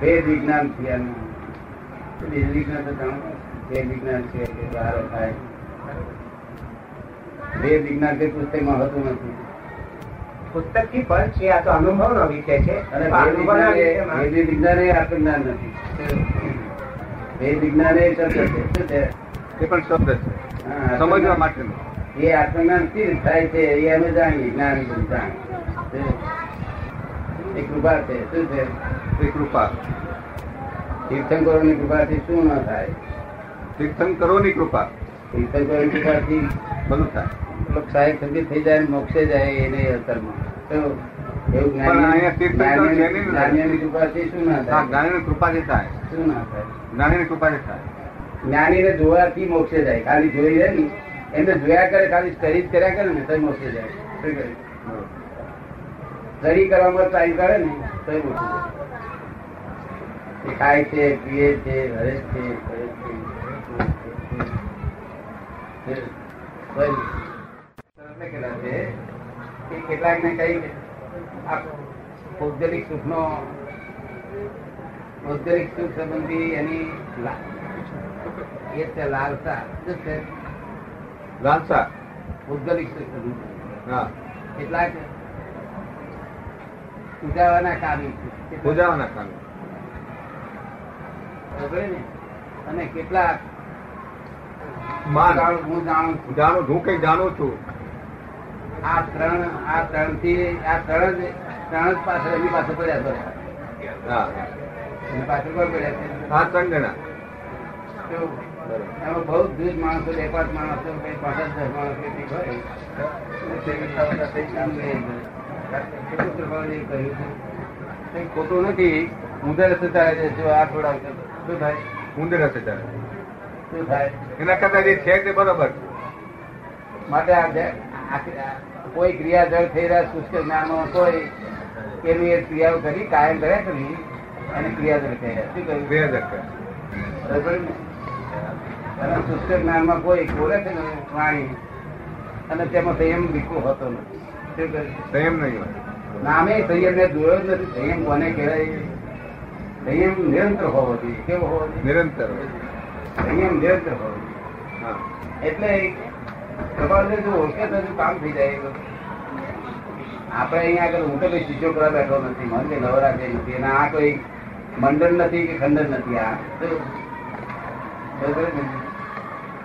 ભેદ વિજ્ઞાન થયા ભેદ વિજ્ઞાન તો ભેદ વિજ્ઞાન છે કે બહાર થાય. ભેદ વિજ્ઞાન કઈ પુસ્તકમાં હોતું નથી. પુસ્તકથી પણ છે આ તો અનુભવ નો વિષય છે. અને ભેદ વિજ્ઞાન એ- વિષયમાં ભેદ વિજ્ઞાન એ આત્મજ્ઞાન નથી. ભેદ વિજ્ઞાન એ શબ્દ છે. એ પણ શબ્દ છે. સમજવા માટે એ આત્મજ્ઞાન કેવી થાય છે એ અમે જાણીએ જ્ઞાન જાણીએ એ કૃપા છે. શું છે? એ કૃપા. તીર્થંકરોની કૃપાથી શું ન થાય? તીર્થંકરોની કૃપા. તીર્થંકરોની કૃપાથી બધું થાય. સાહેબ સંગીત થઈ જાય મોક્ષે જાય એને અસરમાં. એવું પણ અહીંયા તીર્થંકર જ્ઞાનીઓની- છે નહીં ને? કૃપાથી શું ના થાય? જ્ઞાનીની કૃપાથી થાય. શું ના થાય? જ્ઞાનીની કૃપાથી થાય. જ્ઞાનીને જોવાથી મોક્ષે જાય. ખાલી જોઈ રહે ને. એને જોયા કરે ખાલી સ્ટડી કર્યા કરે ને તો મોક્ષે જાય. સ્ટડી કરવામાં ટ્રાય કરે ને તો મોક્ષે જાય. એ ખાય છે પીએ છે હરે છે કેટલાક ને કઈ ભૌગોલિક સુખનો ભૌગોલિક સુખ સંબંધી એની એ છે લાલસા. શું છે? લાલસા. ભૌગોલિક સુખ હા. કેટલાક પૂજાવાના કામી. પૂજાવાના કામે ને? અને કેટલાક હું જાણું જાણું હું કઈ જાણું છું. આ ત્રણ આ ત્રણથી આ ત્રણ જ ત્રણ જ પાછળ એની પાસે પડ્યા છે એની પાછળ કોઈ પડ્યા છે? આ ત્રણ જણા. એમાં બહુ દૂર માણસો એક પાંચ માણસો કઈ પાંચ જ દસ માણસો એટલી હોય. કહ્યું છે? કંઈ ખોટું નથી. રસ્તે ચાલે છે જો આ થોડા શું થાય? ઉંદર હશે ચાલે શું થાય? એના કરતા જે છે તે બરોબર. માટે આ કોઈ ક્રિયા જળ થઈ રહ્યા શુષ્ક જ્ઞાનો કોઈ એની એ ક્રિયાઓ કરી કાયમ કર્યા કરી અને ક્રિયા જળ કહ્યા શું કહ્યું? બે હજાર કરે. બરાબર ને? અને શુષ્ક જ્ઞાનમાં કોઈ બોલે છે ને પ્રાણી અને તેમાં સંયમ બિલકુલ હોતો નથી. સંયમ નહીં નામે સંયમ ને જોયો જ નથી. સંયમ કોને કહેવાય? સંયમ નિરંતર હોવો જોઈએ કેવો હોવો જોઈએ નિરંતર. સંયમ નિરંતર હોવો જોઈએ હા. એટલે પ્રભાવને જો ઓળખે તો કામ થઈ જાય આપણે અહીંયા આગળ હું તો કઈ શીશો કરવા બેઠો નથી મન કે નવરાત્રી નથી અને આ કોઈ મંડળ નથી કે ખંડન નથી આ?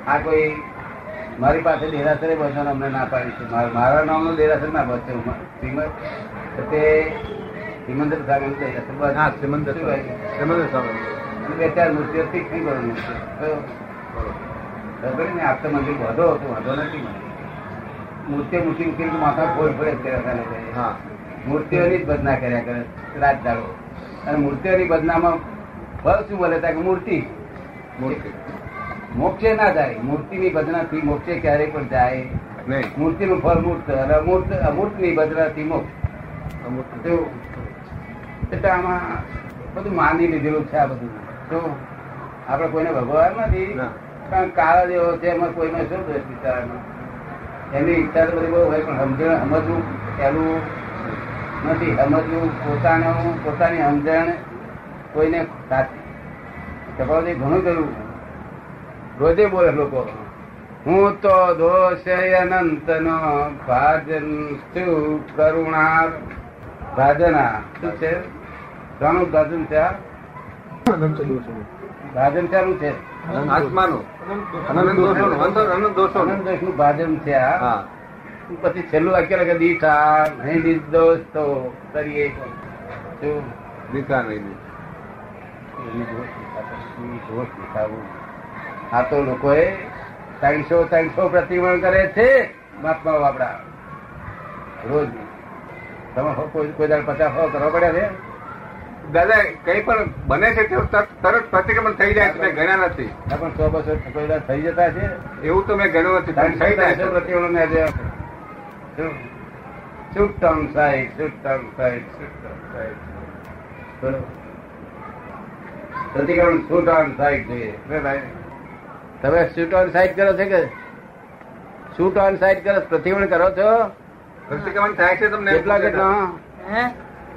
આ કોઈ મારી પાસે દેરાસરે બસવાનો અમને ના પાડી છે. મારા- નામનું દેરાસર ના બસે શ્રીમદ. તો તે શ્રીમંદર સામે દેરાસર બસ. હા કહે? શ્રીમંત સ્વામી અને બે ચાર મૂર્તિઓ શીખવી ખબર ને આપતો મંદિર વધો હતો વધો નથી. મૂર્તિઓ મૂકી મૂકી માથા ફોડ ફોડ કર્યા કરે હા. મૂર્તિઓની જ બદના કર્યા કરે રાત દાડો અને મૂર્તિઓની બદનામાં ફળ શું બોલે તા કે મૂર્તિ. મૂર્તિ. મોક્ષે ના જાય. મૂર્તિની બદનાથી મોક્ષે ક્યારેય પણ જાય નહીં. મૂર્તિનું ફળ મૂર્ત અને અમૂર્ત અમૂર્તની બદનાથી મોક્ષ. અમૂર્ત. તો એટલે આમાં બધું માની લીધેલું છે આ બધું. તો આપણે કોઈને ભગવાન નથી. કારણ કાળ જેવો છે એમાં કોઈનો શું દોષ વિચારનો એની ઈચ્છા તો બધી બહુ હોય પણ સમજણ સમજવું પહેલું નથી. સમજવું પોતાનું પોતાની સમજણ કોઈને સાચી. ચપાવતી ઘણું કર્યું. રોજે બોલે લોકો હું તો દોષ અનંત નો ભાજન શું કરુણા ભાજના. શું છે? ઘણું ભાજન ભાજન શાનું છે? આત્માનું. અનંત અંતર અનંત દોષોનું. ભાજન છે આ. હા. પછી છેલ્લું વાક્ય લાગે દીઠા નહીં નિર્દોષ તો કરીએ દીકરા નહીં. આ તો લોકોએ ત્રણસો ત્રણસો પ્રતિમણ કરે છે મહાત્મા આપડા રોજ. તમે કોઈ કોઈ દાડો પચાસ કરો કરવા પડ્યા છે દાદા કઈ પણ બને છે તે તરત પ્રતિક્રમણ થઈ જાય છે મેં ગણ્યા નથી. પણ સો બસો પહેલા થઈ જતા છે. એવું તો મેં ગણ્યું નથી પણ થઈ જાય છે. પ્રતિક્રમણ મેં આજે શું? Shoot town side shoot town side shoot town side પ્રતિક્રમણ શુટ ઓન સાઈડ જોઈએ તમે શૂટ ઓન સાઈડ કરો છો કે? શૂટ ઓન સાઈડ કરો પ્રતિક્રમણ કરો છો? પ્રતિક્રમણ થાય છે તમને કેટલા કેટલા?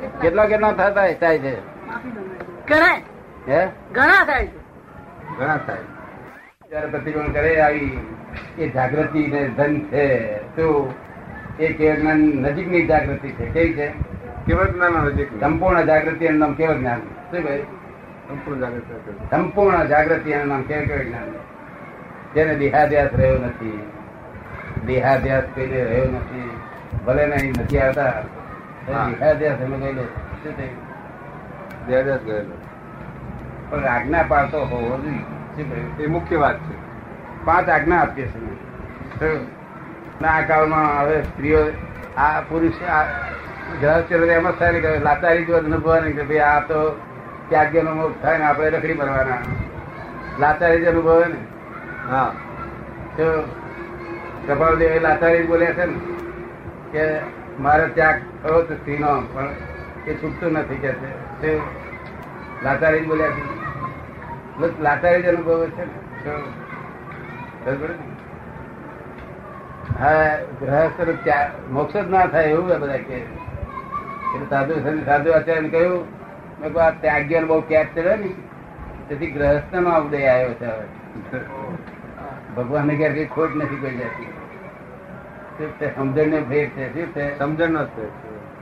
કેટલા કેટલા થતા થાય છે? હે? ઘણા થાય છે. ઘણા થાય. જયારે પ્રતિક્રમણ કરે આવી એ જાગૃતિ ને ધન છે. તો એ કેવળ નજીકની જાગૃતિ છે. કેવી છે? કેવળ જ્ઞાન નજીક સંપૂર્ણ જાગૃતિ એનું નામ કેવળ જ્ઞાન શું ભાઈ સંપૂર્ણ જાગૃતિ સંપૂર્ણ જાગૃતિ એનું નામ કેવળ કેવળ જ્ઞાન? જેને દેહાદ્યાસ રહ્યો નથી. દેહાદ્યાસ કઈને રહ્યો નથી. ભલે નહીં નથી આવતા પણ આજ્ઞા પાડતો હોવો જોઈએ. એ મુખ્ય વાત છે. પાંચ આજ્ઞા આપીએ છીએ ના આ કાળમાં હવે સ્ત્રીઓ આ પુરુષ આ ગ્રહસ્થ એમ જ થાય ને લાચારી જો અનુભવવાની કે ભાઈ આ તો ત્યાગ્યનો મોગ થાય ને આપણે રખડી ભરવાના લાચારી જ અનુભવે ને? હા. તો કપાલદેવ એ લાચારી બોલ્યા છે ને કે મારે ત્યાગ થયો તો સ્ત્રીનો પણ એ છૂટતું નથી કે છે. લાચારી બોલ્યા છે. લાચારી જ અનુભવ છે ને? ને? હા ગ્રહસ્થ નો ત્યાગ મોક્ષ જ ના થાય એવું બધા કે. એટલે સાધુ સાધુ આચાર્ય કહ્યું મેં કહું આ ત્યાગ્ય બહુ કેપ ચડ્યો ને. તેથી ગ્રહસ્થ નો ઉદય આવ્યો છે હવે. ભગવાનને ક્યારે કઈ ખોટ નથી કહી જાતી. શું છે? સમજણ ને ભેદ છે શું છે? સમજણ નો છે.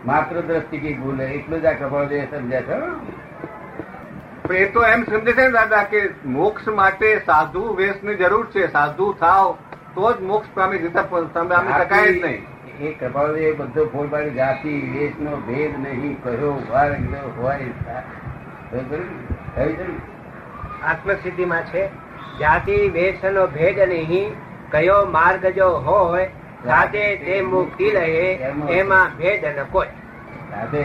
માત્ર દ્રષ્ટિ કી ભૂલ એટલું જ આ કપાળ સમજ્યા છે? એ તો એમ સમજે છે ને દાદા કે મોક્ષ માટે સાધુ વેશની જરૂર છે સાધુ થાવ તો જ મોક્ષ પામી જતા પામી શકાય જ નહીં. એ કપાળ એ બધો ફોડ પાડી જાતિ વેશ નો ભેદ નહીં કયો વાર હોય ને? આત્મસિદ્ધિમાં છે. જાતિ વેશનો ભેદ નહીં કયો માર્ગ જો હોય સાથે તે મુક્તિ લઈએ એમાં ભેદ ન કોઈ. સાધે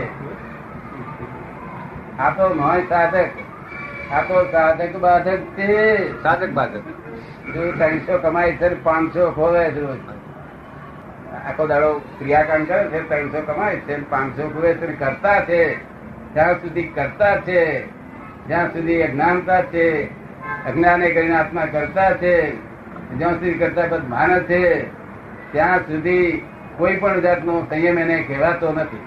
આ તો નોય સાધક. આ તો સાધક બાધક છે. સાધક બાધક. જો ત્રણસો કમાય છે પાંચસો ખોવે છે આખો દાડો ક્રિયાકાંડ કરે છે ત્રણસો કમાય છે પાંચસો ખોવે છે કરતા છે. જ્યાં સુધી કરતા છે જ્યાં સુધી અજ્ઞાનતા છે અજ્ઞાને કરીને આત્મા કરતા છે જ્યાં સુધી કરતા પદ માને છે ત્યાં સુધી કોઈ પણ જાતનો સંયમ એને કહેવાતો નથી.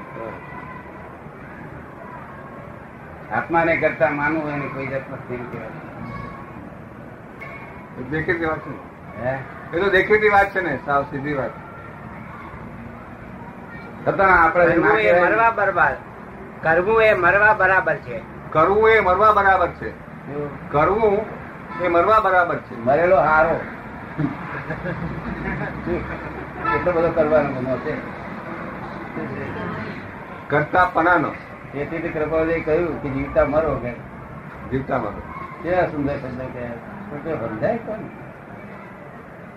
આત્માને કરતા માનવું એને કોઈ જાતનો સંયમ કહેવાતો દેખીતી વાત છે એ તો દેખીતી વાત છે ને સાવ સીધી વાત. છતાં આપણે. મરવા બરબાદ. કરવું એ મરવા બરાબર છે. કરવું એ મરવા બરાબર છે. કરવું એ મરવા બરાબર છે. મરેલો હારો. એટલો બધો કરવાનો ગુનો છે. કરતા પનાનો. તેથી તે કૃપાલજી કહ્યું કે જીવતા મરો કે. જીવતા મરો. કેવા સુંદર શબ્દ કે તે સમજાય કોણ?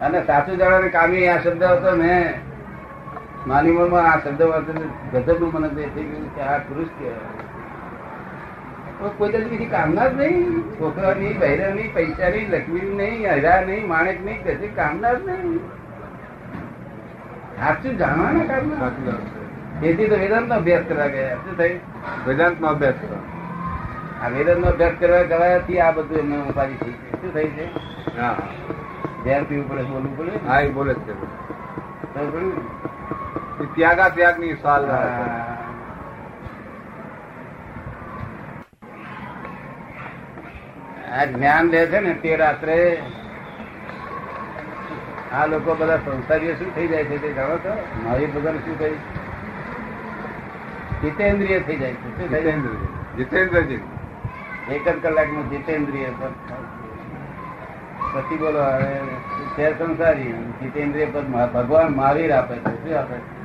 અને સાચું જાણવાને કામી આ શબ્દ હતો મેં માની મનમાં આ શબ્દ ગજબનું મને થઈ ગયું કે આ પુરુષ કહેવાય. કોઈ તો બીજી કામના જ નહીં. છોકરા નહીં બહેરા નહીં પૈસા નહીં લક્ષ્મી નહીં હરા નહીં માણેક નહીં કશી કામના જ નહીં. સાચું જાણવાના સાચું તેથી તો વેદાંત નો અભ્યાસ કરવા ગયા. શું થયું? વેદાંતનો અભ્યાસ કરવા આ વેદાંત નો અભ્યાસ કરવા ગવાથી આ બધું એમને ઉપાધિ થઈ છે શું થઈ છે? હા. ધ્યાન પીવું પડે બોલવું પડે હા એ બોલે છે. ને? ત્યાગા ત્યાગની સવાલ સાલ. આ જ્ઞાન લે છે ને તે રાત્રે આ લોકો બધા સંસારીઓ શું થઈ જાય છે તે જાણો છો? મારી ભગવાન શું કહ્યું જીતેન્દ્રિય થઈ જાય છે. શું થઈ જીતેન્દ્રજી એક જ કલાકનું જીતેન્દ્રિય પછી બોલો હવે તે સંસારી જીતેન્દ્રિય પદ ભગવાન મહાવીર આપે છે. શું આપે છે?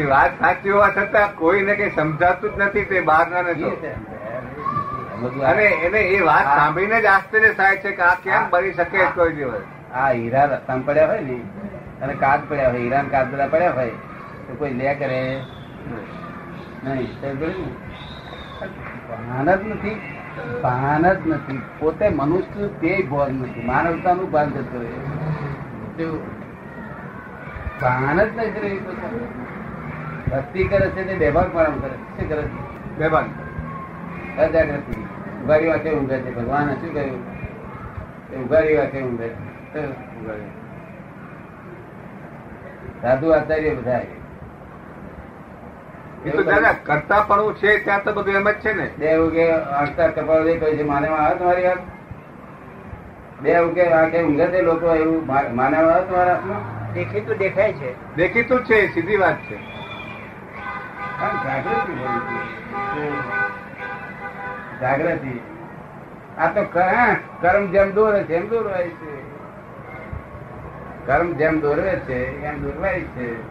એ વાત સાચી હોવા છતાં કોઈને કઈ સમજાતું જ નથી તે બહાર ના તો. અને એને એ વાત સાંભળીને જ આશ્ચર્ય થાય છે કે આ કેમ. બની શકે કોઈ દિવસ આ હીરા રસ્તામાં પડ્યા હોય ને અને કાચ પડ્યા હોય હીરા કાચ બધા પડ્યા હોય તો કોઈ લે કરે નહીં ને? ભાન જ નથી ભાન જ નથી પોતે મનુષ્ય તે ભાન નથી માનવતાનું ભાન જતું રહે? ભાન જ નથી રહી. ભક્તિ કરે છે તે બેભાન પણ કરે છે. શું કરે છે બેભાન અજાગૃતિ ઉઘાડી વાંખે ઊંઘે છે ભગવાન શું કહ્યું? એ ઉઘાડી વાંખે ઊંઘે સાધુ આચાર્ય બધા એ તો દાદા કરતા પણ છે ત્યાં તો બધું એમ જ છે ને. બે ઉગે આંખતા કપાળ દે કહે છે માને આવે તમારી વાત? બે ઉગે આંખે ઊંઘે છે લોકો એવું? મા- માને આવે તમારા હાથમાં? દેખીતું દેખાય છે. દેખીતું છે સીધી વાત છે. જાગૃતિ. જાગૃતિ. આ તો કર્મ જેમ દોરે છે એમ દોરવાય છે. કર્મ જેમ દોરવે છે એમ દોરવાય છે.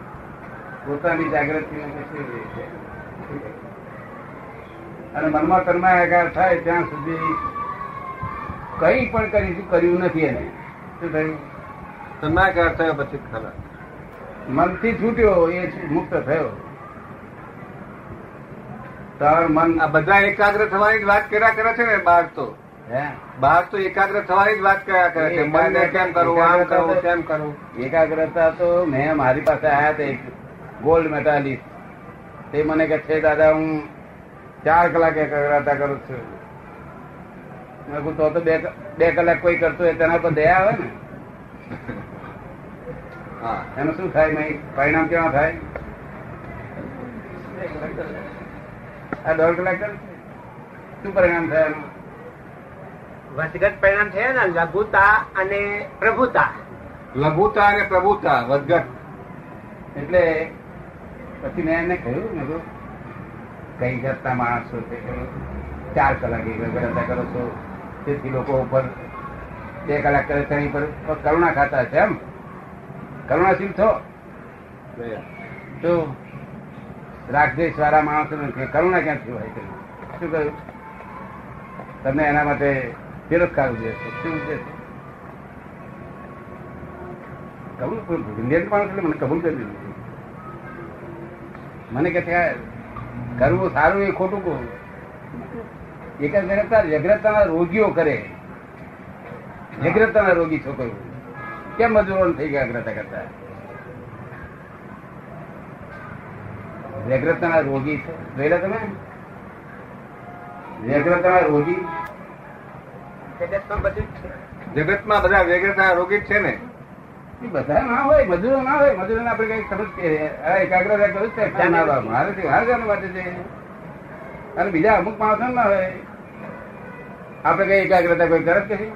પોતાની જાગૃતિ અને મનમાં કર્માગાર થાય ત્યાં સુધી કઈ પણ કરી કર્યું નથી એને. શું થયું? સન્માકાર થયો પછી ખરા. મનથી છૂટ્યો એ મુક્ત થયો. તાર મન આ બધા એકાગ્ર થવાની જ વાત કર્યા કરે છે ને બહાર તો. હે? બહાર તો એકાગ્ર થવાની જ વાત કર્યા કરે છે. મનને કેમ કરવું આમ કરવું તેમ કરવું એકાગ્રતા તો મેં મારી પાસે આયા તે ગોલ્ડ મેટાલિસ્ટ તે મને કે છે દાદા હું ચાર કલાક એકાગ્રતા કરું છું. મેં તો તો બે બે કલાક કોઈ કરતો હોય તેના પર દયા આવે ને? હા. એનું શું થાય નહીં પરિણામ કેવા થાય? આ દોઢ કલાક શું પરિણામ થાય વધઘટ પરિણામ થયા ને લઘુતા અને પ્રભુતા. લઘુતા અને પ્રભુતા વધઘટ એટલે પછી મેં એને કહ્યું મેં કહ્યું કઈ જતા માણસો છે? ચાર કલાક એકાગ્રતા કરો છો. તેથી લોકો ઉપર બે કલાક કરે તેની પર પર કરુણા ખાતા છે એમ? કરુણાશીલ છો? તો રાગદ્વેષ વાળા માણસો કરુણા ક્યાંથી હોય શું કહ્યું? તમને એના માટે તિરસ્કાર ઉદય છે. શું ઉદય છે? મને કબૂલ કરી દીધું. સારું એ ખોટું કહું. એકાગ્રતા, વ્યગ્રતાના રોગીઓ કરે. વ્યગ્રતાના રોગી છો કેમ મજૂરો થઈ ગયા અગ્રતા કરતા? વ્યગ્રતાના રોગી છે. જોયેલા તમે? વ્યગ્રતાના રોગી? જગતમાં બધું જ વ્યગ્રતા રોગી છે ને? બધા ના હોય મજૂરો ના હોય. મજૂરો આપણે કઈ સમજ કે એકાગ્રતા કરું છે ના, ના, ના, મારે થી મારે જવાનું માટે છે. અને બીજા અમુક માણસો ના હોય. આપણે કઈ એકાગ્રતા કોઈ કરી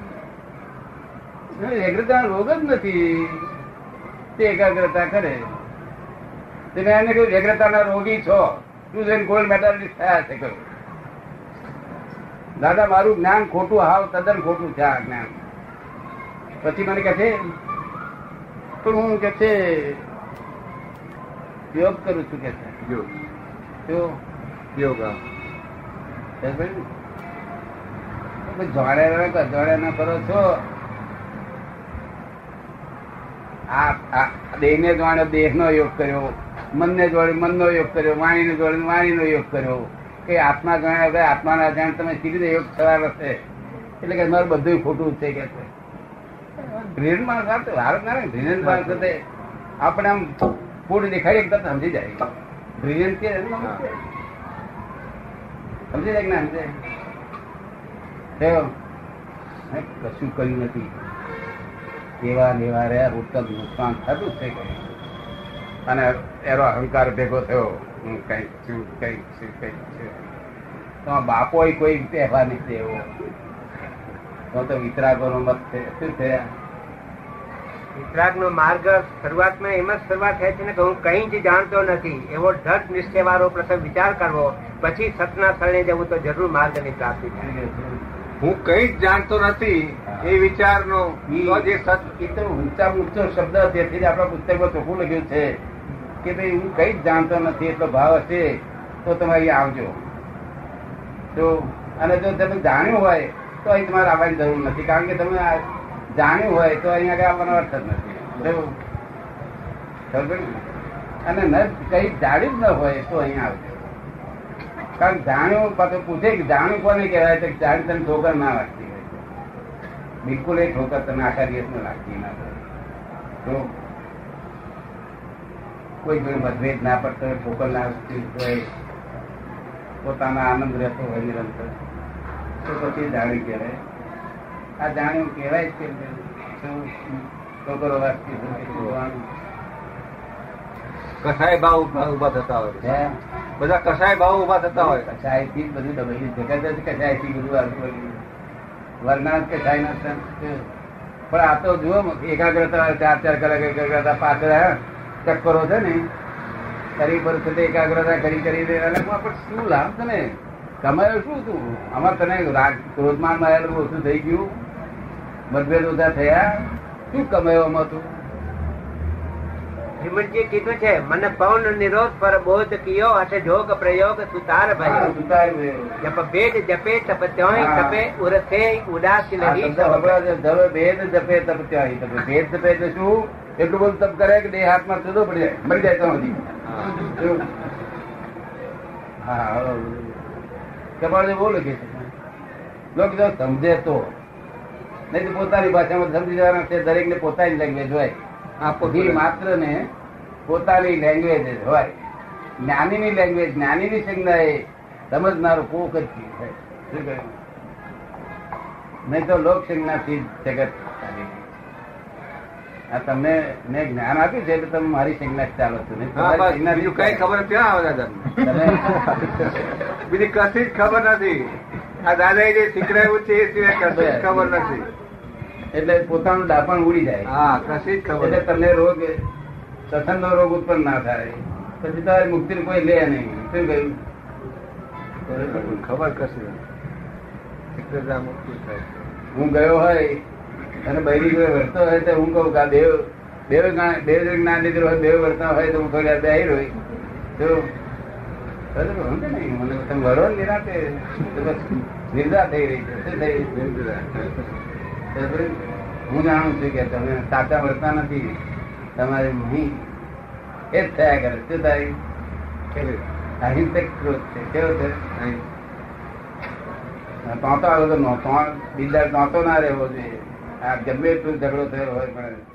એકાગ્રતા રોગ જ નથી. તે એકાગ્રતા કરે. તે મેં એને કહ્યું વ્યગ્રતાના રોગી છો. તું જઈને ગોલ્ડ મેડાલિસ્ટ થયા છે કહ્યું. દાદા મારું જ્ઞાન ખોટું હાવ તદ્દન ખોટું છે આ જ્ઞાન. પછી મને કહે છે પણ હું કે છે યોગ કરું છું કે છે? યોગ. યોગ જોડે ના કરો, જોડે ના કરો છો? આ દેહ ને જોડે દેહનો યોગ કર્યો. મનને જોડે મનનો યોગ કર્યો, વાણીને જોડે વાણીનો યોગ કર્યો. કે આત્મા જાણ્યા વગર આત્માના જાણ તમે સીધી યોગ થવા હશે એટલે કે મારું બધું ખોટું છે કે છે. માણસ આ તો ભારત ના બ્રિલિયન્ટ માણસ આપણે આમ ફૂડ દેખાડી એકદમ સમજી જાય. બ્રિલિયન્ટ કે. સમજી જાય. કે ના સમજે કશું કર્યું નથી. એવા લેવા રહ્યા ઉત્તમ નુકસાન થતું છે કે અને એનો અહંકાર ભેગો થયો. હું કંઈક છું કંઈક છું કંઈક છું. તો બાપો કોઈ તહેવાર નથી એવો તો તો વિતરાગોનો મત છે. શું થયા વિતરાગ નો માર્ગ શરૂઆતમાં એમ જ શરૂઆત થાય છે ને કે હું કઈ જ જાણતો નથી. એવો ઢટ નિશ્ચય વાળો પ્રથમ વિચાર કરવો પછી સતના શરણે જવું તો જરૂર માર્ગની પ્રાપ્તિ થાય. હું કઈ જ જાણતો નથી એ વિચારનો. તો જે સત એ તો ઊંચા ઊંચો શબ્દ તેથી આપણા પુસ્તકમાં ચોખ્ખું લખ્યું છે. કે ભાઈ હું કઈ જ જાણતો નથી, એટલો ભાવ હશે, તો તમે અહીં આવજો. તો, અને જો તમે જાણ્યું હોય, તો અહીં તમારે આવવાની જરૂર નથી. કારણ કે તમે જાણ્યું હોય, તો અહીંયા આગળ આવવાનો અર્થ જ નથી? અને ન કઈ જાણ્યું જ ન હોય, તો અહીંયા આવજો. કારણ જાણ્યું, પાછું પૂછે કે જાણ્યું કોને કહેવાય તો જાણી તને ઠોકર ના લાગતી હોય. બિલકુલ એ ઠોકર તમે આખા દિવસ લાગતી ના હોય. કોઈ કોઈ મતભેદ ના પડતો હોય ઠોકર ના હોય પોતાના આનંદ રહેતો હોય નિરંતર. તો પછી જાણી કહેવાય. આ જાણ્યું કહેવાય જ કે ઠોકરો કસાય ભાવ ઊભા થતા હોય. બધા કસાય ભાવ ઊભા થતા હોય. કસાયથી થી બધું દબાઈ જગત જ કસાયથી બધું આગળ પણ આ તો જુઓ એકાગ્રતા ચાર ચાર કલાક એકાગ્રતા પાછળ ચક્કરો છે ને શરીર પર છે તે એકાગ્રતા કરી કરી પણ શું લાભ તને તમારે શું હતું? આમાં તને રાગ ક્રોધમાન માયેલું ઓછું થઈ ગયું? મતભેદ ઓછા થયા? શું કમાયો આમાં તું? શ્રીમદજીએ કીધું છે મને પૌન નિરોધ પર બોધ કિયો હશે જોગ પ્રયોગ સુતાર ભાઈ. ભયો દે. જપ ભેદ જપે તપ ત્યોય તપે ઉરથે ઉદાસી નહીં ભેદ જપે તપ ત્યાહી તપે. ભેદ જપે તો શું? એટલું બધું તપ કરે કે દેહ હાથમાં જુદો પડી જાય. મરી જાય ત્યાં સુધી. હા. હવે બહુ લખે લોકો જો સમજે તો. નહીં તો પોતાની ભાષામાં સમજી જવાના છે દરેક ને પોતાની લેંગ્વેજ હોય. આ માત્ર ને પોતાની લેંગ્વેજ જ હોય. જ્ઞાનીની લેંગ્વેજ જ્ઞાનીની સંજ્ઞા એ સમજનારું કોક જ? નહીં તો લોક સંજ્ઞાથી જગત. આ તમને મેં જ્ઞાન આપ્યું છે એટલે તમે મારી સંજ્ઞા ચાલો છો. બીજું કઈ ખબર ક્યાં આવે દાદા બીજી કશી જ ખબર નથી. આ દાદાએ જે શીખડાયું છે એ સિવાય કશી જ ખબર નથી. એટલે પોતાનું ડાપણ ઉડી જાય. હા કશી જ ખબર એટલે. તમને રોગ નો રોગ ઉત્પન્ન ના થાય. પછી તમારી મુક્તિ કોઈ લે નહીં. શું કહ્યું? ખબર કશી મુક્તિ થાય હું ગયો હોય અને બૈરી જોડે વર્તો હોય તો હું કહું કે આ દેવ દેવ જ્ઞાન- લીધેલું હોય, દેવ વર્તા હોય તો હું થોડી બેહી રહી. તો. તમે વરો નિરાંતે. તો નિર્દા થઈ રહી છે? હું જાણું છું કે તમે સાચા વર્તા નથી. તમારે નહીં એ જ થયા કરે. શું થાય? અહિંસક ક્રોધ છે. કેવો છે. તોતો આવ્યો તો નો- બીજા નહોતો ના રહેવો જોઈએ. આ ગમે એટલું ઝઘડો થયો હોય પણ